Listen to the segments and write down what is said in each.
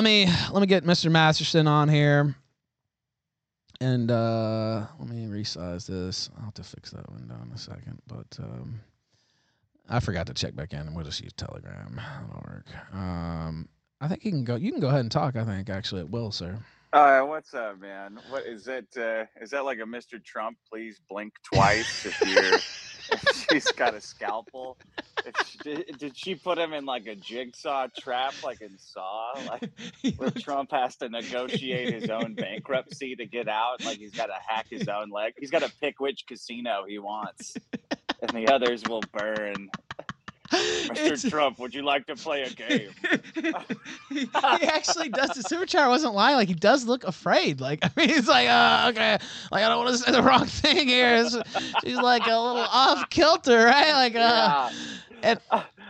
let me let me get Mr. Masterson on here. And uh let me resize this. I'll have to fix that window in a second. But um I forgot to check back in we'll just use Telegram. That'll work. Um I think you can go you can go ahead and talk, I think, actually it will, sir. Uh, what's up, man? What is it? Uh, is that like a Mr. Trump? Please blink twice if you're. she's got a scalpel. Did, did she put him in like a jigsaw trap, like in Saw, like where Trump has to negotiate his own bankruptcy to get out? Like he's got to hack his own leg. He's got to pick which casino he wants, and the others will burn. Mr. It's- Trump, would you like to play a game? he actually does. The supercharger wasn't lying. Like he does look afraid. Like I mean, he's like, uh, okay, like I don't want to say the wrong thing here. It's- she's like a little off kilter, right? Like, uh, yeah. And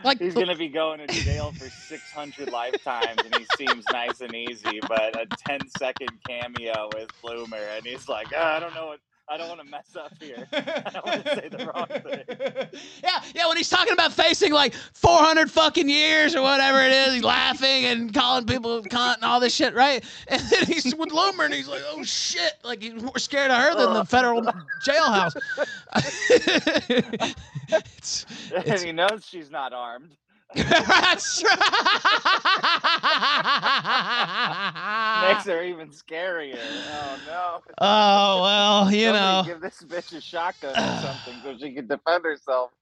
like He's gonna be going to jail for 600 lifetimes, and he seems nice and easy. But a 10 second cameo with Loomer, and he's like, "Ah, I don't know what, I don't want to mess up here. I don't want to say the wrong thing. yeah, yeah. When he's talking about facing like 400 fucking years or whatever it is, he's laughing and calling people cunt and all this shit, right? And then he's with Loomer and he's like, oh shit, like he's more scared of her than the federal jailhouse. it's, and It's- he knows she's not armed. That's right. Makes her even scarier. Oh no! Oh well, you know. give this bitch a shotgun or something so she can defend herself.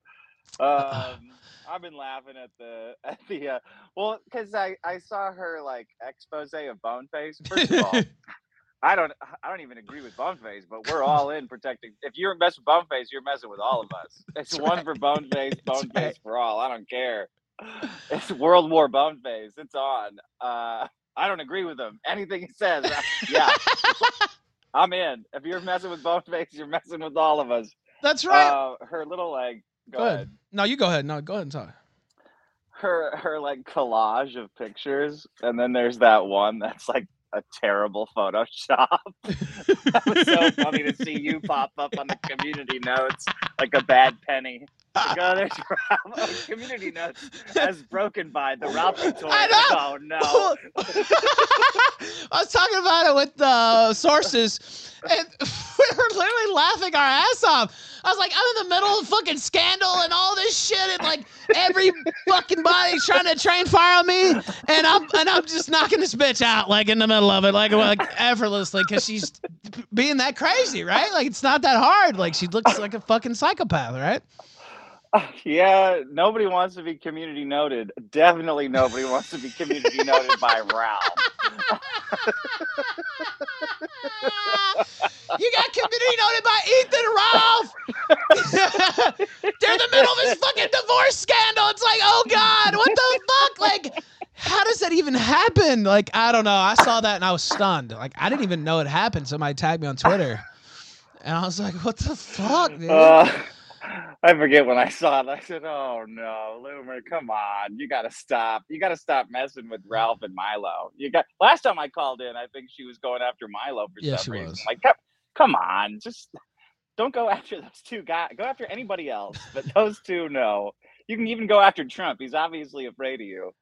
Um, I've been laughing at the at the uh, well because I I saw her like expose of Boneface. First of all, I don't I don't even agree with Boneface, but we're all in protecting. If you're messing with Boneface, you're messing with all of us. It's That's one right. for Boneface, Boneface right. for all. I don't care. It's World War Boneface. It's on. Uh, I don't agree with him. Anything he says, I- yeah, I'm in. If you're messing with Boneface, you're messing with all of us. That's right. Uh, her little like, go Go ahead. ahead. no, you go ahead. No, go ahead and talk. Her her like collage of pictures, and then there's that one that's like a terrible Photoshop. that was so funny to see you pop up on the community notes like a bad penny. Oh, there's Oh, community notes as broken by the toy. I know. Oh no. I was talking about it with the sources, and we were literally laughing our ass off. I was like, I'm in the middle of fucking scandal and all this shit, and like every fucking body's trying to train fire on me, and I'm and I'm just knocking this bitch out like in the middle of it, like like effortlessly, because she's being that crazy, right? Like it's not that hard. Like she looks like a fucking psychopath, right? Yeah, nobody wants to be community noted. Definitely nobody wants to be community noted by Ralph. you got community noted by Ethan Ralph. They're in the middle of this fucking divorce scandal. It's like, oh god, what the fuck? Like, how does that even happen? Like, I don't know. I saw that and I was stunned. Like, I didn't even know it happened. Somebody tagged me on Twitter, and I was like, what the fuck, dude? Uh, I forget when I saw it. I said, "Oh no, Loomer, come on! You got to stop! You got to stop messing with Ralph and Milo." You got last time I called in, I think she was going after Milo for Yeah, some reason. was. Like, come, come on, just don't go after those two guys. Go after anybody else, but those two, no. You can even go after Trump. He's obviously afraid of you.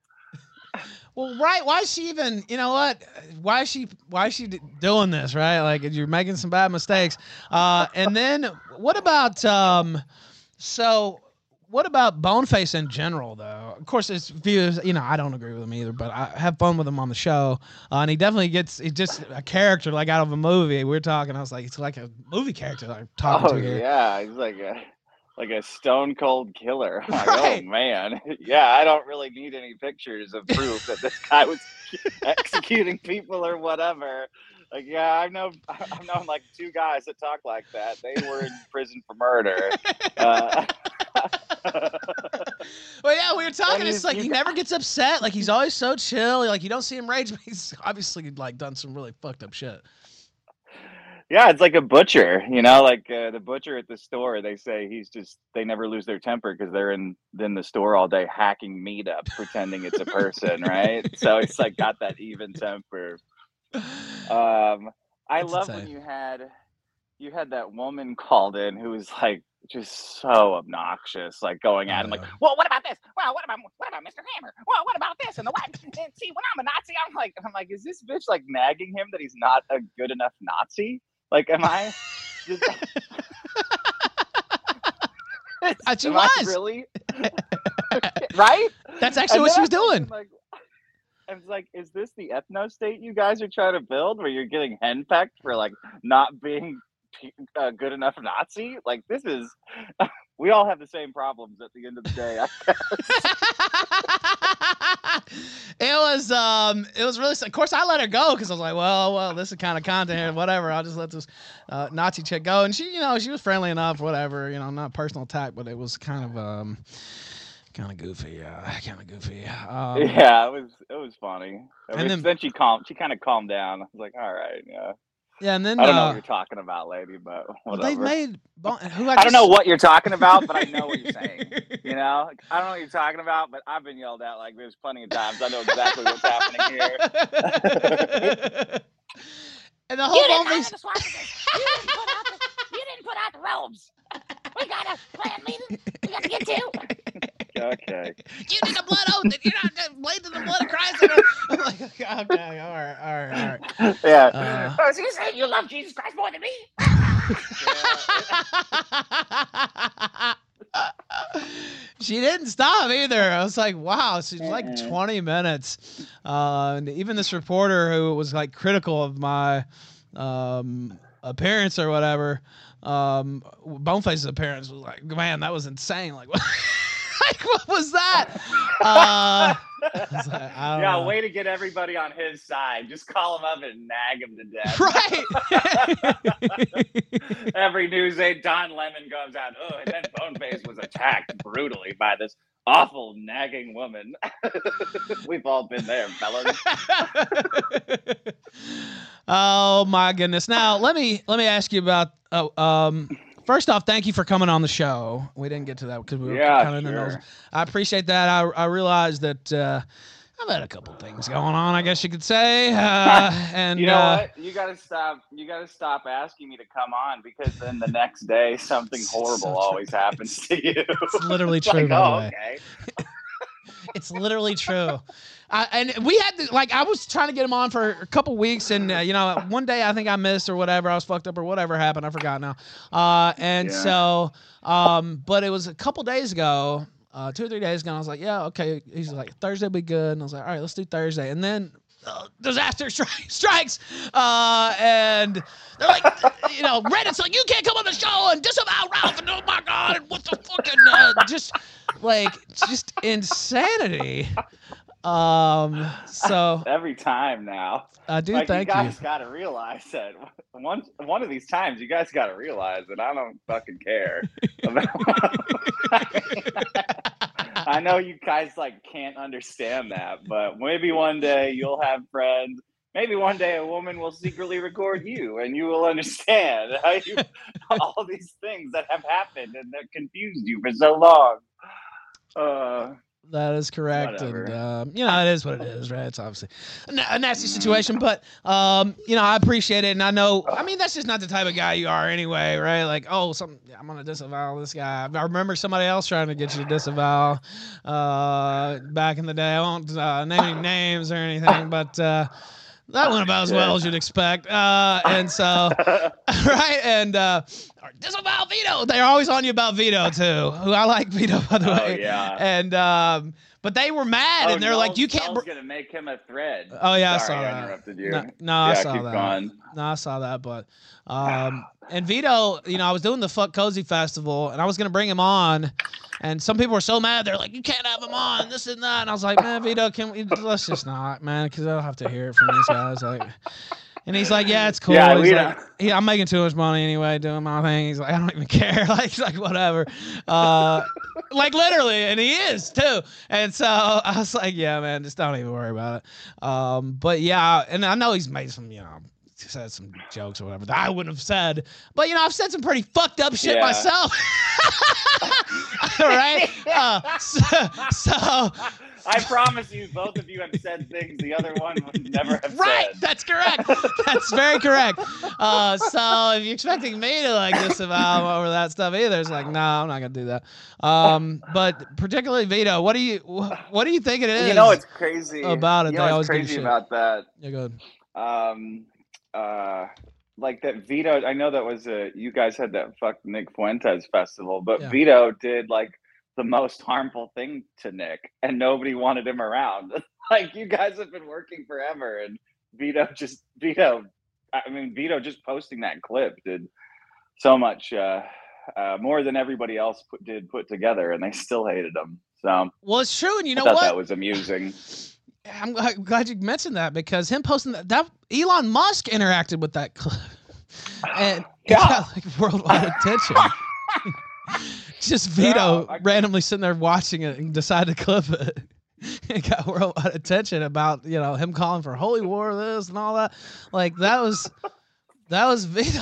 Well, right? Why is she even? You know what? Why is she? Why is she doing this? Right? Like you're making some bad mistakes. Uh, and then what about? Um, so what about Boneface in general, though? Of course, his views. You know, I don't agree with him either, but I have fun with him on the show, uh, and he definitely gets. He's just a character like out of a movie. We are talking. I was like, it's like a movie character I'm talking Oh to here. yeah, he's like a like a stone cold killer. Like, Right. oh man, yeah, I don't really need any pictures of proof that this guy was executing people or whatever. Like, yeah, I know, I've known like two guys that talk like that. They were in prison for murder. Uh, Well, yeah, we were talking. It's like he never gets upset. Like he's always so chill. Like you don't see him rage, but he's obviously like done some really fucked up shit. Yeah, it's like a butcher, you know, like uh, the butcher at the store. They say he's just they never lose their temper because they're in in the store all day hacking meat up, pretending it's a person, right? So it's like got that even temper. Um, I That's love when you had you had that woman called in who was like just so obnoxious, like going at him, like, well, what about this? Well, what about what about Mr. Hammer? Well, what about this? And the what? And see, when I'm a Nazi, I'm like, I'm like, is this bitch like nagging him that he's not a good enough Nazi? Like, am I? Uh, she Am I was. really right. That's actually And what she was doing. Like, I was like, is this the ethno state you guys are trying to build, where you're getting henpecked for like not being a good enough Nazi? Like, this is. We all have the same problems at the end of the day. It was um it was really of course I let her go because I was like well well this is kind of content here whatever I'll just let this uh, Nazi chick go and she you know she was friendly enough whatever you know not personal attack but it was kind of um kind of goofy yeah kind of goofy um, yeah, it was it was funny. And then- then, she calmed. She kind of calmed down. I was like, all right, yeah. Yeah and then I don't know uh, what you're talking about, lady, but well, whatever. they made bon- who I, I don't know what you're talking about, but I know what you're saying. You know, I don't know what you're talking about, but I've been yelled at like there's plenty of times. I know exactly what's happening here. and the whole You didn't movie honor the swastikas. You didn't put out the, you didn't put out the robes. We got a plan meeting. We got to get to. Okay. you did a blood oath and you're not blading the blood of Christ I'm like okay, okay all right all right all right Yeah. Uh, Oh, so you say you love Jesus Christ more than me? she didn't stop either. I was like, wow, she's like 20 minutes. Uh, and even this reporter who was like critical of my um, appearance or whatever, um, Boneface's appearance was like, man, that was insane. Like, what, like, what was that? Uh, was like, I yeah, know. way to get everybody on his side. Just call him up and nag him to death. Right. Every news aide, Don Lemon comes out. Oh, and then Boneface was attacked brutally by this awful nagging woman. We've all been there, fellas. oh my goodness! Now let me let me ask you about. Oh, um, first off, thank you for coming on the show. We didn't get to that because we were Yeah, kind of in the nose. I appreciate that. I I realized that uh, I've had a couple things going on. I guess you could say. Uh, and You know uh, what? You gotta stop. You gotta stop asking me to come on because then the next day something horrible true. always happens to you. It's literally It's true, like, oh, okay. It's literally true. I, and we had to like I was trying to get him on for a couple weeks, and uh, you know one day I think I missed or whatever I was fucked up or whatever happened I forgot now. Uh, and Yeah. so, um, but it was a couple days ago, uh, two or three days ago. I was like, yeah, okay. He's like Thursday be good, and I was like, all right, let's do Thursday. And then uh, disaster stri- strikes, uh, and they're like, you know, Reddit's like, you can't come on the show and disavow Ralph, and oh my god, and what the fucking uh, just like just insanity. Um, so Every time now. I do like thank you you. guys gotta realize that one one of these times you guys gotta realize that I don't fucking care. about- I know you guys like can't understand that, but maybe one day you'll have friends. Maybe one day a woman will secretly record you, and you will understand you, all these things that have happened and that confused you for so long. Uh, That is correct, and um, you know it is what it is, right? It's obviously a, nasty situation, but um, you know I appreciate it, and I know. I mean, that's just not the type of guy you are anyway, right? Like, oh, some I'm gonna disavow this guy. I remember somebody else trying to get you to disavow uh, back in the day. I won't uh, name any names or anything, but uh, that went about as well as you'd expect. Uh, and so, right, and uh, disavow Vito. They're always on you about Vito too. Who I like Vito by the oh way yeah. and um, but they were mad, Oh, and they're like, "You can't." Br- gonna make him a thread. oh yeah, I Sorry, saw I that. interrupted you. No, no, I saw that. going. No, I saw that, but um, and Vito, you know, I was doing the Fuck Cozy Festival, and I was gonna bring him on, and some people were so mad. They're like, "You can't have him on, this and that," and I was like, "Man, Vito, can we? Let's just not, man, because I'll have to hear it from these guys." Like, and he's like, "Yeah, it's cool." Yeah, he's like, he, I'm making too much money anyway, doing my thing. He's like, I don't even care. like, he's like, whatever. Uh, like literally, and he is too. And so I was like, yeah, man, just don't even worry about it. Um, but yeah, and I know he's made some, you know, said some jokes or whatever that I wouldn't have said. But you know, I've said some pretty fucked up shit Yeah. myself. All right. Uh, so, so I promise you, both of you have said things the other one would never have said. right, said. that's correct. That's very correct. Uh, so if you're expecting me to like disavow over that stuff either, it's like, no, I'm not gonna do that. Um, but particularly Vito, what do you what do you think it is? You know it's crazy about it, You know what's crazy about that? yeah, go ahead. Um, uh, like that Vito. I know that was a you guys had that fuck Nick Fuentes festival, but Yeah. Vito did like the most harmful thing to Nick, and nobody wanted him around. like you guys have been working forever, and Vito just Vito. I mean, Vito just posting that clip did so much uh, uh, more than everybody else put, did put together, and they still hated him. So Well, it's true, and you I know thought what? that was amusing. I'm glad you mentioned that because him posting that, that Elon Musk interacted with that clip, and it Yeah. got like worldwide attention. Just Vito Yeah, I- randomly sitting there watching it and decided to clip it. It got worldwide attention about you know him calling for holy war this and all that. Like that was that was Vito.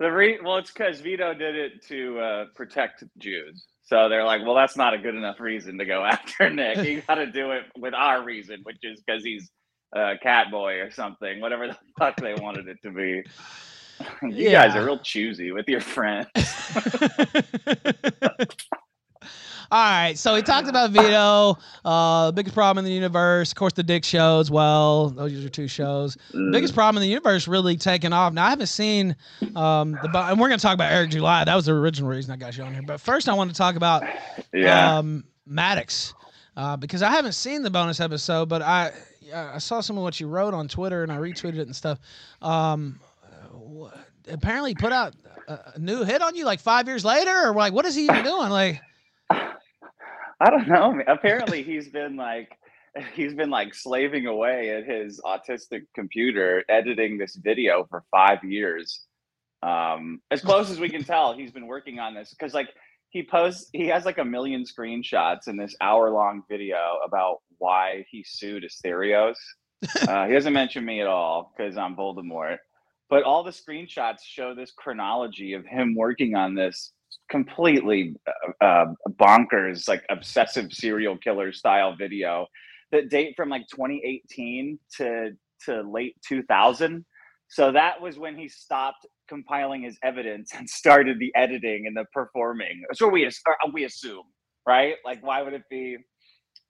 The re- well, it's because Vito did it to uh, protect Jews. So they're like, well, that's not a good enough reason to go after Nick. You got to do it with our reason, which is because he's a cat boy or something, whatever the fuck they wanted it to be. you guys are real choosy with your friends. All right, so we talked about Vito, uh, the biggest problem in the universe. Of course, the Dick Show as well. Those are two shows. Mm. biggest problem in the universe really taking off. Now I haven't seen um the and we're gonna talk about Eric July. That was the original reason I got you on here. But first I want to talk about yeah. um Maddox. Uh, because I haven't seen the bonus episode, but I I saw some of what you wrote on Twitter and I retweeted it and stuff. Um apparently put out a, a new hit on you like five years later, or like what is he even doing? Like I don't know. man. Apparently, he's been like he's been like slaving away at his autistic computer, editing this video for five years. Um, as close as we can tell, he's been working on this because like he posts, he has like a million screenshots in this hour-long video about why he sued Asterios. Uh, he doesn't mention me at all because I'm Voldemort. But all the screenshots show this chronology of him working on this completely uh, uh, bonkers, like obsessive serial killer style video that date from like 2018 to to late 2000. So that was when he stopped compiling his evidence and started the editing and the performing. So we we assume, right? Like, why would it be?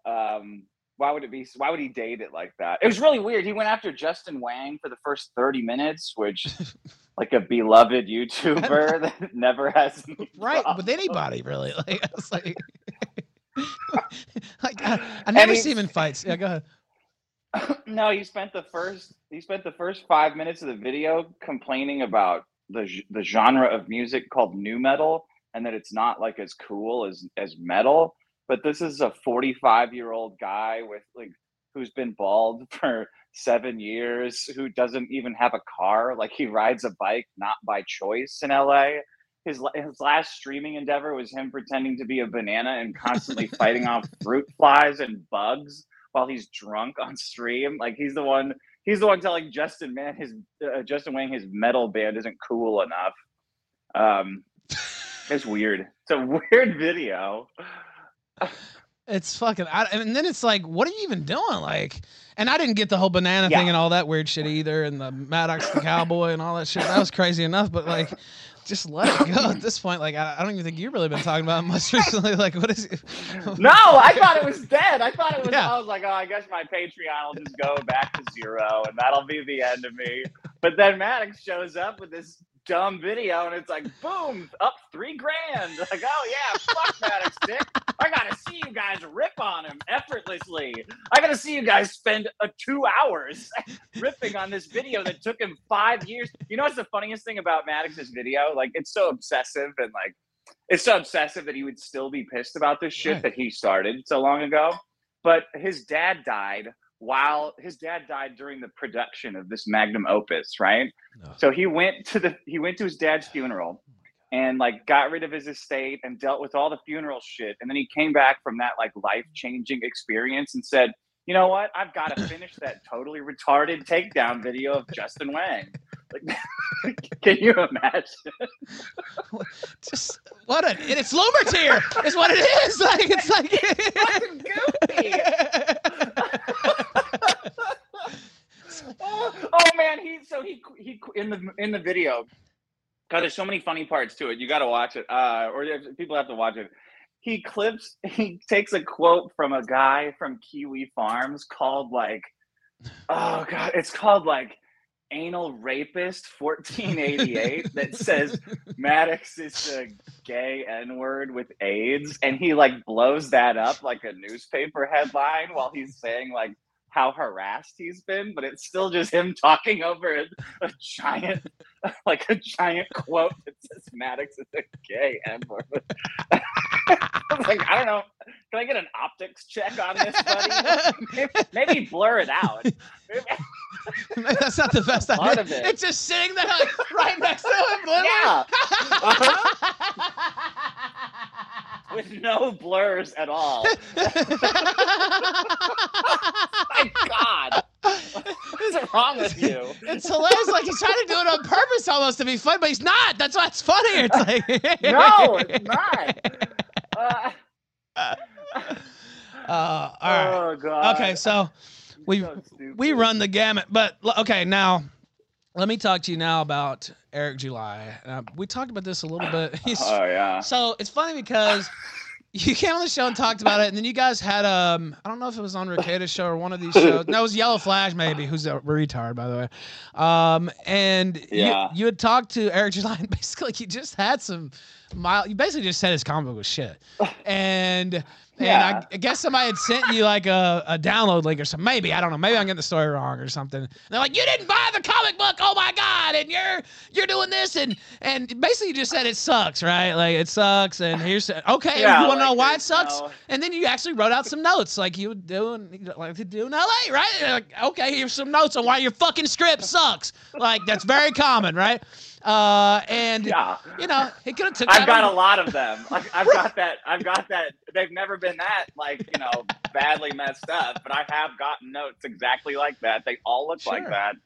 Um, why would it be? Why would he date it like that? It was really weird. He went after Justin Whang for the first 30 minutes, which, like a beloved YouTuber that never has right problems. with anybody really. Like it's like like uh, I, I never he's- see him in fights. Yeah, go ahead. no, he spent the first he spent the first five minutes of the video complaining about the the genre of music called nu metal and that it's not like as cool as as metal. But this is a 45 year old guy with like who's been bald for seven years, who doesn't even have a car. Like he rides a bike not by choice in LA. His, his last streaming endeavor was him pretending to be a banana and constantly fighting off fruit flies and bugs while he's drunk on stream. Like he's the one he's the one telling Justin, man, his uh, Justin Whang, his metal band isn't cool enough. Um, it's weird. It's a weird video. It's fucking. I, and then it's like, what are you even doing? Like, and I didn't get the whole banana thing and all that weird shit either, and the Maddox the cowboy and all that shit. That was crazy enough, but like, just let it go at this point. Like, I, I don't even think you've really been talking about it much recently. Like, what is it? No, I thought it was dead. I thought it was. Yeah. I was like, oh, I guess my Patreon will just go back to zero, and that'll be the end of me. But then Maddox shows up with this dumb video, and it's like, boom, up three grand. Like, oh yeah, fuck Maddox, dick. I gotta see you guys rip on him effortlessly. I gotta see you guys spend uh, two hours ripping on this video that took him five years. You know what's the funniest thing about Maddox's video? Like, it's so obsessive and like it's so obsessive that he would still be pissed about this shit Right. that he started so long ago. But his dad died while his dad died during the production of this magnum opus, right? No. So he went to the he went to his dad's funeral and like got rid of his estate and dealt with all the funeral shit. And then he came back from that like life changing experience and said, you know what? I've got to finish that totally retarded takedown video of Justin Whang. Like, can you imagine? Just what a and it's Lubertier is what it is. Like it's Fucking like oh, oh, man, he so he he in the in the video. God, there's so many funny parts to it. You got to watch it, uh, or people have to watch it. He clips. He takes a quote from a guy from Kiwi Farms called like, oh god, it's called like anal rapist 1488 that says Maddox is a gay N word with AIDS, and he like blows that up like a newspaper headline while he's saying like how harassed he's been, but it's still just him talking over a, a giant, like a giant quote that says Maddox is a gay N word. I was like, I don't know. Can I get an optics check on this, buddy? maybe, maybe blur it out. That's not the best Part idea. of it. It's just sitting there like right next to him. Yeah. with no blurs at all. My God, what is wrong with you? It's hilarious. Like he's trying to do it on purpose almost to be funny, but he's not. That's why it's funnier. It's like No, it's not. Uh, all right. Oh God. Okay, so we So we run the gamut, but okay, now let me talk to you now about Eric July. Uh, we talked about this a little bit. Oh yeah. so it's funny because you came on the show and talked about it, and then you guys had um I don't know if it was on Rekieta's show or one of these shows. No, it was Yellow Flash maybe, who's a retard by the way. Um, and Yeah. you you had talked to Eric July, and basically you just had some mild. You basically just said his comic book was shit, and. And Yeah. I, I guess somebody had sent you like a, a download link or something. Maybe I don't know. Maybe I'm getting the story wrong or something. And they're like, "You didn't buy the comic book. Oh my god!" And you're you're doing this and and basically you just said it sucks, right? Like it sucks. And here's okay. Yeah, you want to know why it sucks? no- And then you actually wrote out some notes, like you would do in, like to do in LA, right? Like, okay, here's some notes on why your fucking script sucks. Like that's very common, right? Uh, and Yeah. you know, it could have took. I've got on- a lot of them. Like I've got that. I've got that. They've never been that like you know badly messed up, but I have gotten notes exactly like that. They all look like that.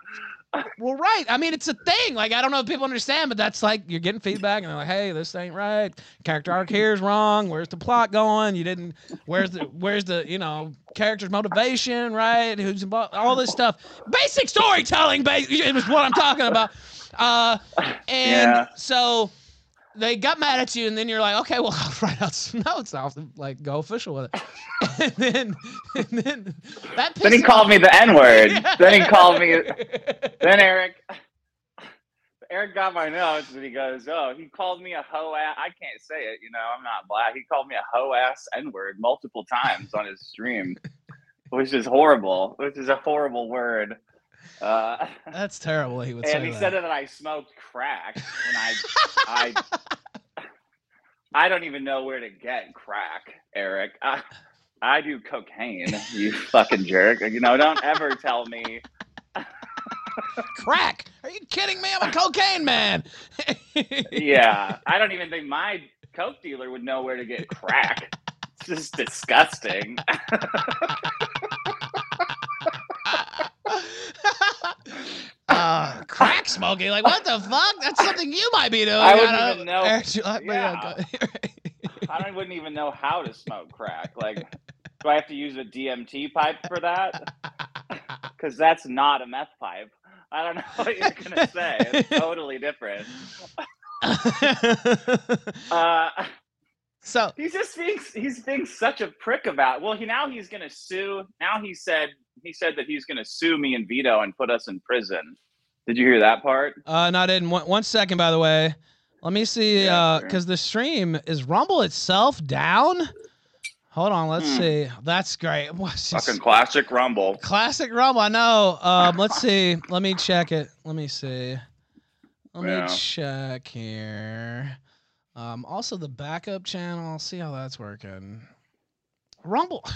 Well, right. I mean, it's a thing. Like, I don't know if people understand, but that's like you're getting feedback, and they're like, "Hey, this ain't right. Character arc here is wrong. Where's the plot going? You didn't. Where's the Where's the you know character's motivation? Right? Who's involved? All this stuff. Basic storytelling. Ba- is what I'm talking about. Uh, and Yeah. so they got mad at you, and then you're like, "Okay, well, I'll write out some notes. I'll like go official with it." and then, and then that. Then he called me the N word. Yeah. Then he called me. Then Eric. Eric got my notes and he goes, "Oh, he called me a hoe ass. I can't say it, you know. I'm not black. He called me a hoe ass N word multiple times on his stream, which is horrible. Which is a horrible word. Uh, That's terrible. He would say and he that. said that I smoked crack and I, I, I don't even know where to get crack, Eric. I, I do cocaine. You fucking jerk. You know, don't ever tell me. crack. Are you kidding me? I'm a cocaine man. Yeah, I don't even think my coke dealer would know where to get crack. It's just disgusting. uh, crack smoking. Like what the fuck? That's something you might be doing. I wouldn't don't even know. Eric, you like- Yeah. I don't, wouldn't even know how to smoke crack. Like, do I have to use a DMT pipe for that? Because that's not a meth pipe. I don't know what you're gonna say. It's totally different. Uh, so he's just being he's being such a prick about. Well, he now he's gonna sue. Now he said he said that he's gonna sue me and Vito and put us in prison. Did you hear that part? uh, not in one, one second. By the way, let me see. Yeah, Uh, sure. because the stream is Rumble itself down. Hold on. Let's Hmm. see. That's great. What's this- Fucking classic Rumble. Classic Rumble. I know. Um, let's see. Let me check it. Let me see. Let Yeah. me check here. Um, also the backup channel. See how that's working. Rumble.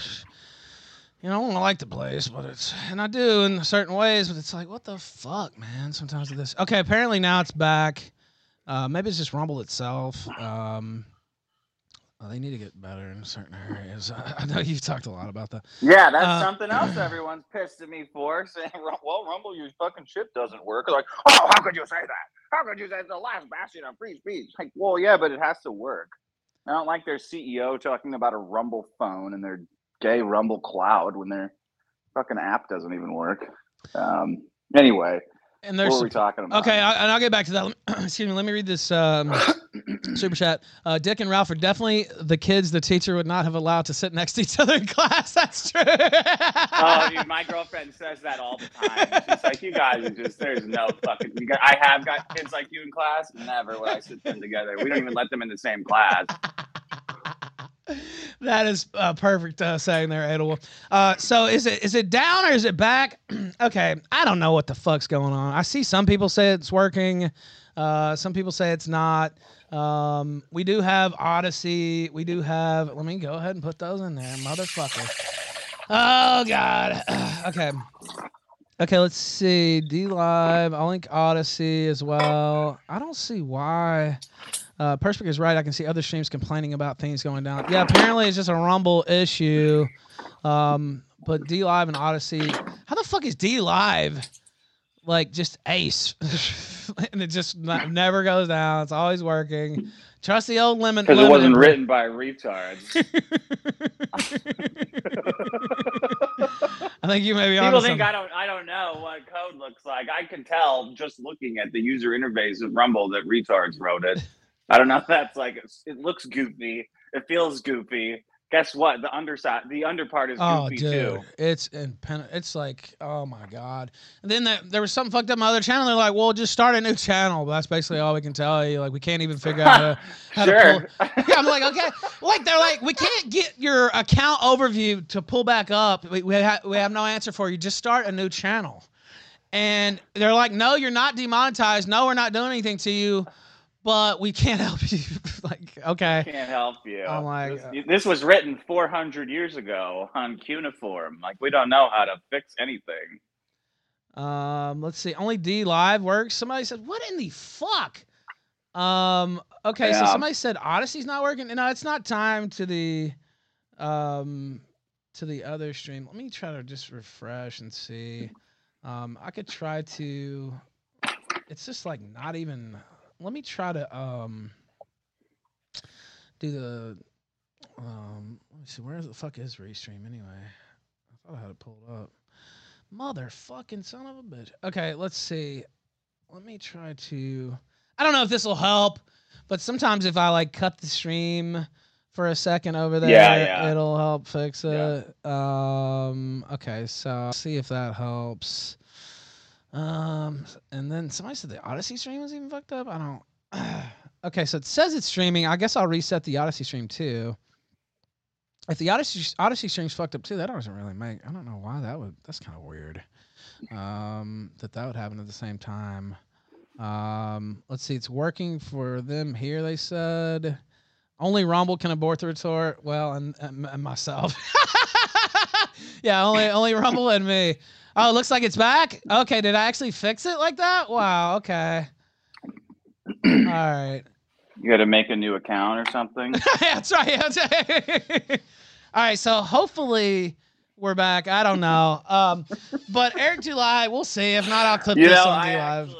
You know, I don't like the place, but it's and I do in certain ways, but it's like, what the fuck, man? Sometimes with this. Okay, apparently now it's back. Uh, maybe it's just Rumble itself. Um, Well, they need to get better in certain areas. I, I know you've talked a lot about that. Yeah, that's Uh, something else everyone's pissed at me for. Saying, "Well, Rumble, your fucking ship doesn't work." Like, oh, how could you say that? How could you say it's the last bastion of free speech? Like, well, yeah, but it has to work. I don't like their CEO talking about a Rumble phone and their gay Rumble cloud when their fucking app doesn't even work. Um, anyway, And what there's were we talking about? okay, I, and I'll get back to that. Excuse me. Let me read this um, super chat. Uh, Dick and Ralph are definitely the kids the teacher would not have allowed to sit next to each other in class. That's true. Oh, dude, my girlfriend says that all the time. She's like, "You guys are just there's no fucking." You got, I have got kids like you in class. Never would I sit them together. We don't even let them in the same class. That is uh, perfect uh, saying there, Edelwolf. Uh, so is it is it down or is it back? okay, I don't know what the fuck's going on. I see some people say it's working. Uh, some people say it's not. Um, we do have Odysee. We do have. Let me go ahead and put those in there, motherfucker. Oh God. okay. Okay, let's see. D Live. I'll link Odysee as well. I don't see why. Uh, Perspic is right. I can see other streams complaining about things going down. Yeah, apparently it's just a Rumble issue. Um, but D Live and Odysee. How the fuck is D Live like just ace? and it just not, never goes down. It's always working. Trust the old lemon. Because it wasn't written by retards. I think you may be People think I don't. I don't know what code looks like. I can tell just looking at the user interface of Rumble that retards wrote it. I don't know if that's like it looks goofy. It feels goofy. Guess what? The underside, the under part is Oh, goofy dude, too. it's impen- It's like, oh my god. And then there, there was something fucked up my other channel. They're like, well, just start a new channel. But that's basically all we can tell you. Like, we can't even figure out how to. How to Sure. yeah, I'm like, okay. Like, they're like, we can't get your account overview to pull back up. We, we, ha- we have no answer for you. Just start a new channel. And they're like, no, you're not demonetized. No, we're not doing anything to you, but we can't help you. like, okay. Can't help you. I'm like, this, uh, this was written 400 years ago on cuneiform. Like we don't know how to fix anything. Um, let's see. Only D live works. Somebody said, "What in the fuck?" Um, okay, so somebody said Odysee's not working. No, it's not time to the um to the other stream. Let me try to just refresh and see. Um, I could try to. It's just like not even. Let me try to um do the um. Let me see. Where the fuck is restream anyway? I thought I had it pulled up. Motherfucking son of a bitch. Okay, let's see. Let me try to. I don't know if this will help, but sometimes if I like cut the stream for a second over there, Yeah, yeah. it'll help fix Yeah. it. Um. Okay, so see if that helps. Um. And then somebody said the Odysee stream was even fucked up. I don't. okay, so it says it's streaming. I guess I'll reset the Odysee stream too. If the Odysee Odysee stream's fucked up too, that doesn't really make. I don't know why that would. That's kind of weird. Um, that that would happen at the same time. Um, let's see. It's working for them here. They said only Rumble can abort the retort. Well, and, and, and myself. yeah, only only Rumble and me. Oh, it looks like it's back. Okay, did I actually fix it like that? Wow. Okay. All right. You got to make a new account or something. That's right. That's right. All right. So hopefully we're back. I don't know. Um, but Eric July, we'll see. If not, I'll clip you this know, on Live.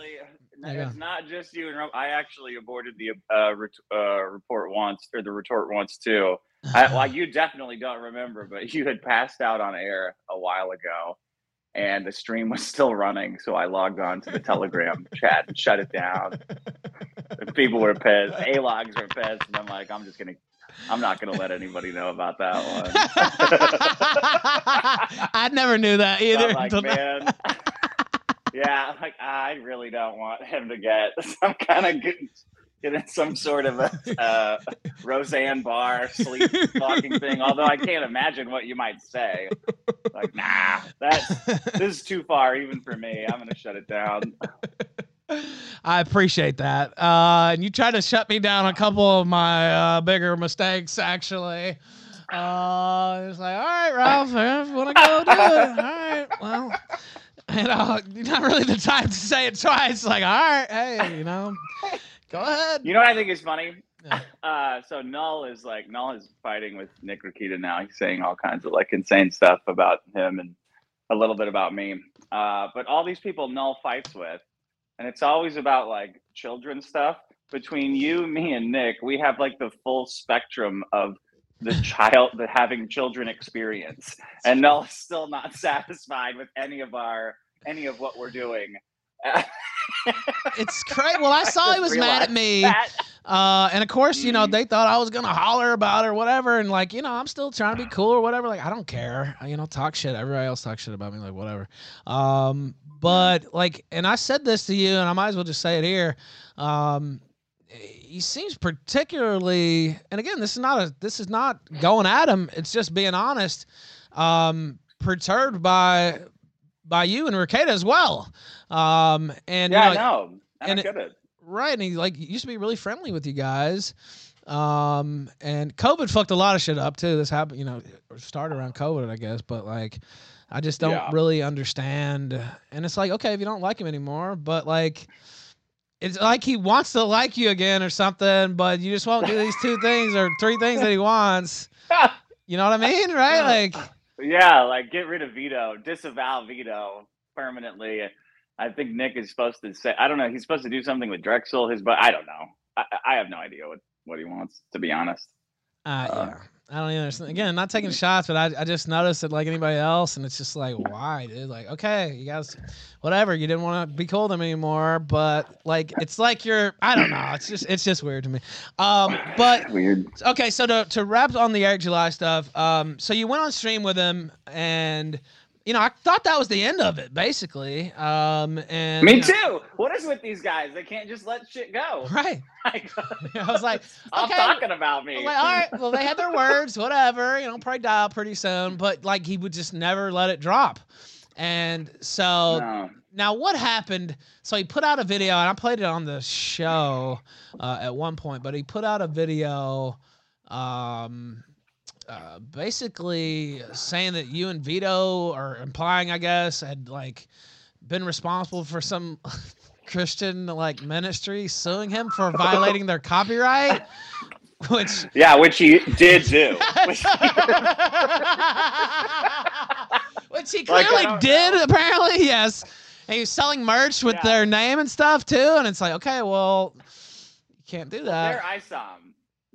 it's not just you and Rob. I actually aborted the uh, ret- uh, report once, or the retort once too. I, well, you definitely don't remember, but you had passed out on air a while ago, and the stream was still running. So I logged on to the Telegram chat and shut it down. And people were pissed. A logs were pissed, and I'm like, I'm just gonna, I'm not gonna let anybody know about that one. I never knew that either. I'm like, man. yeah, like I really don't want him to get some kind of getting, getting some sort of a uh, Roseanne Barr sleep talking thing. Although I can't imagine what you might say. Like, nah, that's this is too far even for me. I'm gonna shut it down. I appreciate that. Uh, and you tried to shut me down a couple of my uh, bigger mistakes, actually. Uh, it's like, all right, Ralph, you want to go do it. All right, well, you know, not really the time to say it twice. Like, all right, hey, you know, go ahead. You know what I think is funny uh, so Null is like Null is fighting with Nick Rekieta now. He's saying all kinds of like insane stuff about him and a little bit about me. Uh, but all these people Null fights with, and it's always about like children stuff. Between you, me, and Nick, we have like the full spectrum of the child, the having children experience, and Null is still not satisfied with any of our any of what we're doing. It's crazy. Well, I saw he was mad at me. Uh, and of course, you know, Mhm. they thought I was gonna holler about it or whatever, and like, you know, I'm still trying to be cool or whatever. Like, I don't care. You know, talk shit. Everybody else talks shit about me, like whatever. Um, but like, and I said this to you, and I might as well just say it here. Um, he seems particularly, and again, this is not a, this is not going at him. It's just being honest. Um, perturbed by by you and Rekieta as well. Um, and yeah, you know, I know. I and it- get it. right and he like used to be really friendly with you guys um and covid fucked a lot of shit up too this happened you know started around covid i guess but like i just don't Yeah. really understand and it's like okay if you don't like him anymore but like it's like he wants to like you again or something but you just won't do these two things or three things that he wants you know what i mean right like Yeah, like get rid of Vito, disavow Vito permanently. I think Nick is supposed to say. I don't know. He's supposed to do something with Drexel. His, but I don't know. I, I have no idea what what he wants. To be honest. Uh, Uh, yeah. I don't even understand. Again, not taking shots, but I, I just noticed it like anybody else, and it's just like, why, dude? Like, okay, you guys, whatever. You didn't want to be cool with them anymore, but like, it's like you're, I don't know. It's just, it's just weird to me. Um, but Weird. okay, so to to wrap on the Eric July stuff, um, so you went on stream with him, and you know, I thought that was the end of it, basically. Um, and Me you know- too. What is with these guys? They can't just let shit go. Right. I was like, stop okay. talking about me. I'm like, all right, well, they had their words, whatever, you know, probably die out pretty soon, but like he would just never let it drop. And so No. now what happened? So he put out a video, and I played it on the show uh, at one point, but he put out a video um, uh, basically saying that you and Vito, are implying, I guess, had like been responsible for some Christian like ministry suing him for violating their copyright, which Yeah, which he did do. Which- Which he clearly don't did, know. apparently, yes. And he was selling merch with Yeah. their name and stuff too. And it's like, okay, well, you can't do They're that. ISOM.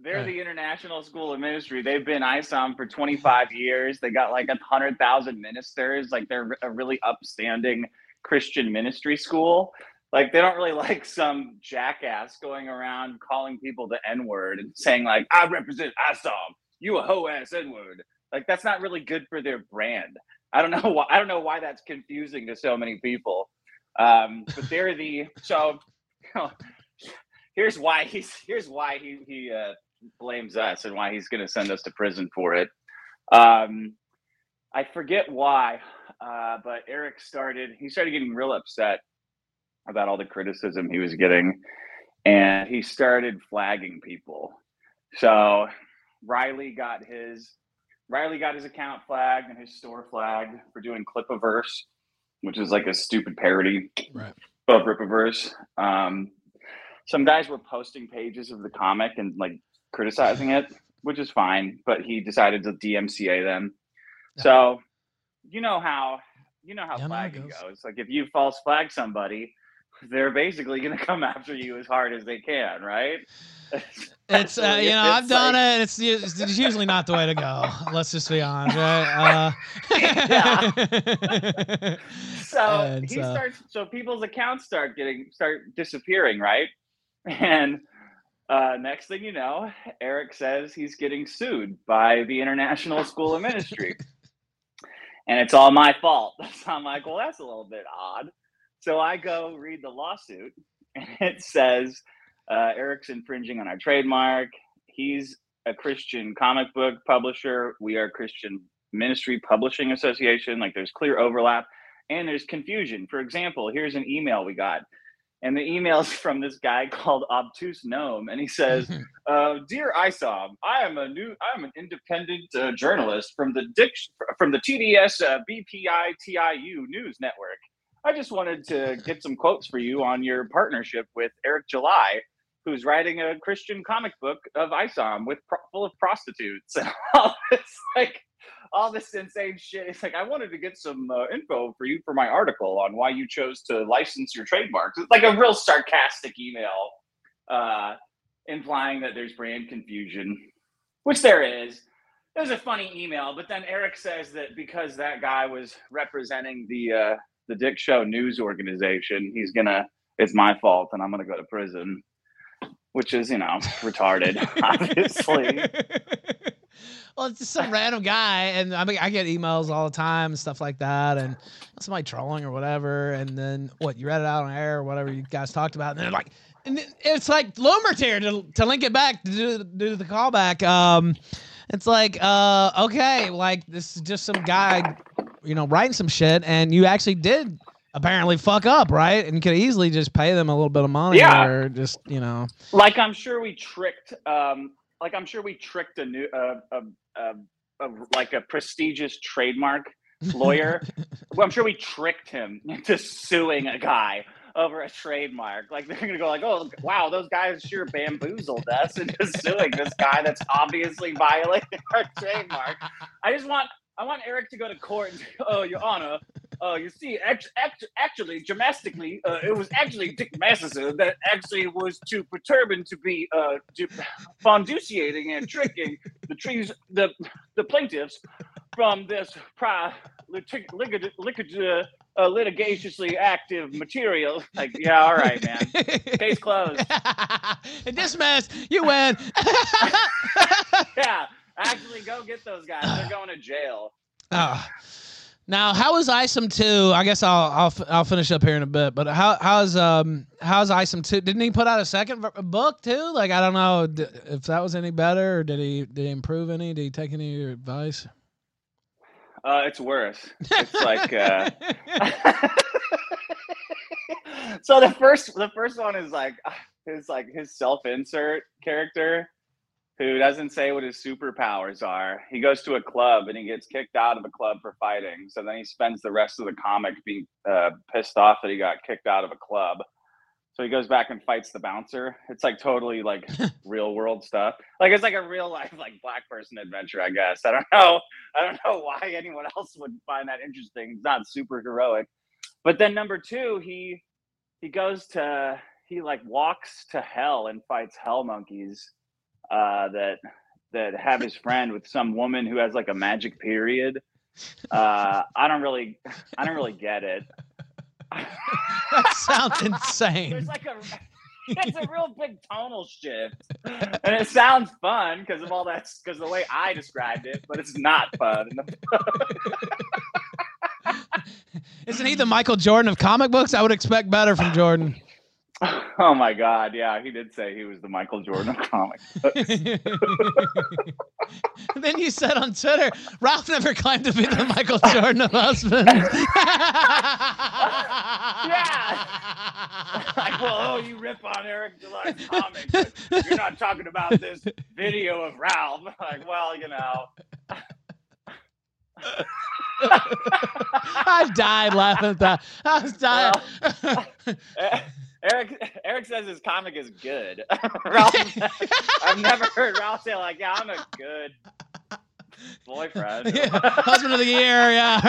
They're Right. the International School of Ministry. They've been ISOM for 25 years. They got like a hundred thousand ministers. Like they're a really upstanding Christian ministry school. Like they don't really like some jackass going around calling people the N word and saying like, "I represent ISOM. You a hoe ass N word." Like that's not really good for their brand. I don't know why. I don't know why that's confusing to so many people. Um, but they're the so. here's why he's here's why he he uh, blames us and why he's going to send us to prison for it. Um, I forget why, uh, but Eric started. He started getting real upset about all the criticism he was getting, and he started flagging people. So Riley got his Riley got his account flagged and his store flagged for doing Clipaverse, which is like a stupid parody Right. of Rippaverse. Um, some guys were posting pages of the comic and like criticizing it, which is fine, but he decided to DMCA them. Yeah. So you know how you know how Yeah, I know how it flagging goes. goes. Like if you false flag somebody, they're basically gonna come after you as hard as they can, right? It's, uh, you know, I've done like- it. It's, it's usually not the way to go. Let's just be honest, right? Uh, so he uh, starts so people's accounts start getting start disappearing right and uh, next thing you know eric says he's getting sued by the international school of ministry. And it's all my fault. So i'm like well that's a little bit odd. So i go read the lawsuit and it says uh, eric's infringing on our trademark. He's a christian comic book publisher. We are christian ministry publishing association. Like there's clear overlap and there's confusion. For example, here's an email we got, and the email's from this guy called Obtuse Gnome, and he says, uh, "Dear ISOM, I am a new, I am an independent uh, journalist from the Dic- from the TDS uh, BPI TIU News Network. I just wanted to get some quotes for you on your partnership with Eric July who's writing a Christian comic book of ISOM with pro- full of prostitutes and all this like all this insane shit. It's like I wanted to get some uh, info for you for my article on why you chose to license your trademarks. It's like a real sarcastic email, uh, implying that there's brand confusion, which there is. It was a funny email, but then Eric says that because that guy was representing the uh, the Dick Show news organization, he's gonna it's my fault and I'm gonna go to prison, which is you know retarded, obviously. well, it's just some random guy, and I mean, I get emails all the time and stuff like that, and somebody trolling or whatever, and then what you read it out on air or whatever you guys talked about, and they're like, and it's like Loomer's here to to link it back to do, do the callback. Um, it's like, uh, okay, like this is just some guy, you know, writing some shit, and you actually did apparently fuck up, right? And you could easily just pay them a little bit of money, Yeah. or just you know, like I'm sure we tricked um like I'm sure we tricked a new uh, a, a, a like a prestigious trademark lawyer. well, I'm sure we tricked him into suing a guy over a trademark. Like they're gonna go like, oh wow, those guys sure bamboozled us into suing this guy that's obviously violating our trademark. I just want I want Eric to go to court and say, oh your honor. Uh, you see, act, act, actually, domestically, uh, it was actually Dick Masterson that actually was to perturb and to be uh, to fonduciating and tricking the trees, the the plaintiffs from this prior litig, litig, litig, uh, litigiously active material. Like, yeah, all right, man. Case closed. Dismiss. You win. Yeah, actually, go get those guys. They're going to jail. Ah. Now, how is ISOM two? I guess I'll I'll I'll finish up here in a bit. But how how's um how's ISOM two? Didn't he put out a second book too? Like I don't know if that was any better or did he did he improve any? Did he take any of your advice? Uh, it's worse. It's like. Uh, so the first the first one is like his like his self insert character who doesn't say what his superpowers are. He goes to a club and he gets kicked out of the club for fighting. So then he spends the rest of the comic being uh, pissed off that he got kicked out of a club. So he goes back and fights the bouncer. It's like totally like real world stuff. Like it's like a real life like black person adventure, I guess. I don't know. I don't know why anyone else would find that interesting. It's not super heroic. But then number two, he he goes to he like walks to hell and fights hell monkeys uh, that that have his friend with some woman who has like a magic period. Uh, I don't really I don't really get it. That sounds insane. There's like a it's a real big tonal shift, and it sounds fun because of all that because the way I described it, but it's not fun. Isn't he the Michael Jordan of comic books? I would expect better from Jordan. Oh my god, yeah, he did say he was the Michael Jordan of comics. then you said on Twitter, Ralph never claimed to be the Michael Jordan of husbands. Yeah. Like, well, oh, you rip on Eric Deluxe comics, you're not talking about this video of Ralph. Like, well, you know. I died laughing at that. I was dying. Eric Eric says his comic is good. Ralph, I've never heard Ralph say like, "Yeah, I'm a good boyfriend." Yeah, husband of the year, yeah.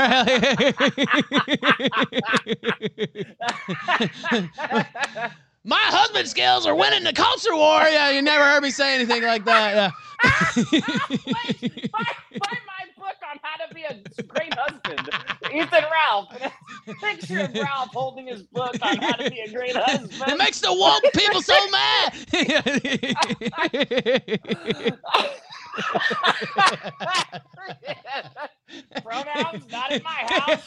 My husband skills are winning the culture war. Yeah, you never heard me say anything like that. Yeah. buy, buy my book on how to be a great husband. Ethan Ralph. Picture of Ralph holding his book on how to be a great husband. It makes the woke people so mad. Pronouns not in my house.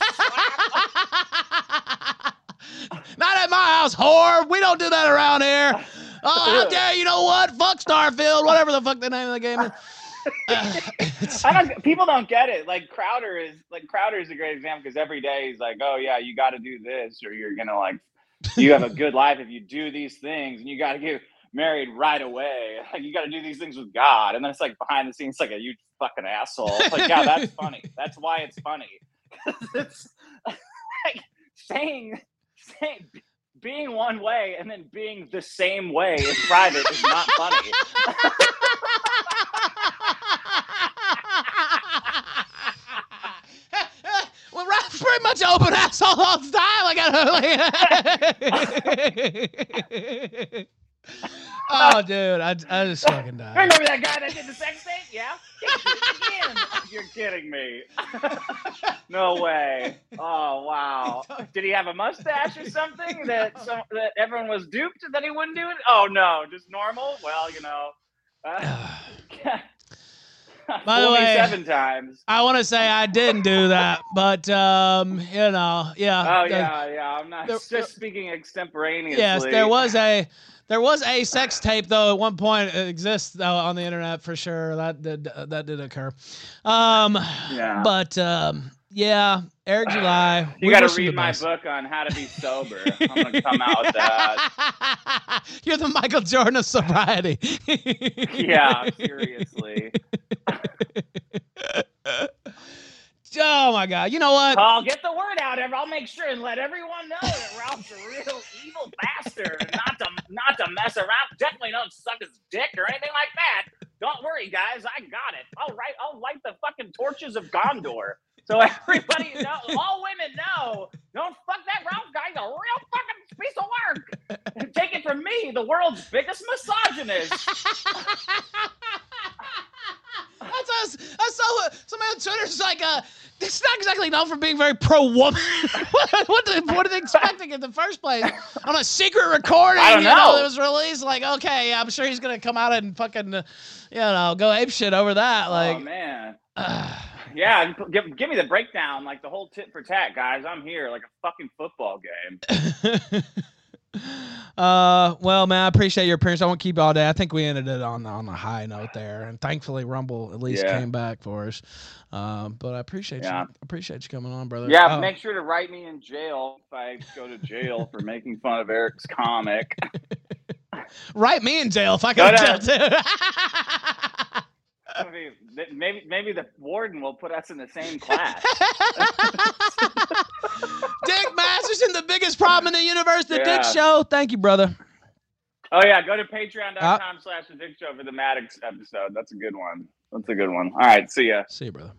Not at my house, whore. We don't do that around here. Oh, how dare you know what? Fuck Starfield, whatever the fuck the name of the game is. Uh, I don't. People don't get it. Like Crowder is like Crowder is a great example because every day he's like, "Oh yeah, you got to do this, or you're gonna like, you have a good life if you do these things, and you got to get married right away. Like you got to do these things with God." And then it's like behind the scenes, like a you fucking asshole. It's like, yeah, that's funny. That's why it's funny. it's like saying, saying, being one way and then being the same way in private is not funny. well, Ralph's pretty much open asshole all the time. Like, I like, oh, dude, I, I just fucking died. Remember that guy that did the sex tape? Yeah. He did it again. You're kidding me. no way. Oh wow. Did he have a mustache or something that some, that everyone was duped that he wouldn't do it? Oh no, just normal. Well, you know. Uh, By the way- Forty-seven times. I want to say I didn't do that, but um, you know, yeah. Oh the- yeah, yeah. I'm not there- just speaking extemporaneously. Yes, there was a there was a sex tape though at one point it exists though on the internet for sure. That did that did occur. Um, Yeah. but um, yeah, Eric July. You got to wish him the read my best. book on how to be sober. I'm gonna come out with that. You're the Michael Jordan of sobriety. Yeah, seriously. Oh my God! You know what? I'll get the word out. ev- I'll make sure and let everyone know that Ralph's a real evil bastard, not to not to mess around. Definitely don't suck his dick or anything like that. Don't worry, guys. I got it. I'll write. I'll light the fucking torches of Gondor, so everybody know. All women know. Don't fuck that Ralph guy. He's a real fucking piece of work. Take it from me, the world's biggest misogynist. That's us. I saw somebody on Twitter's like, uh, it's not exactly known for being very pro woman. what, what, did, what are they expecting in the first place? On a secret recording, I don't you know, know. that was released. Like, okay, I'm sure he's gonna come out and fucking, uh, you know, go ape shit over that. Like, oh Like, man. uh, Yeah, give, give me the breakdown, like the whole tit for tat, guys. I'm here, like a fucking football game. uh, well, man, I appreciate your appearance. I won't keep you all day. I think we ended it on on a high note there, and thankfully Rumble at least Yeah. came back for us. Um, but I appreciate Yeah. you. Appreciate you coming on, brother. Yeah, Uh, make sure to write me in jail if I go to jail for making fun of Eric's comic. write me in jail if I Go to- jail too. I mean, maybe maybe the warden will put us in the same class. Dick Masterson, the biggest problem in the universe, the Dick Show. Thank you, brother. Oh yeah, go to patreon.com uh, slash the Dick Show for the Maddox episode. That's a good one. That's a good one. All right, see ya. See you, brother.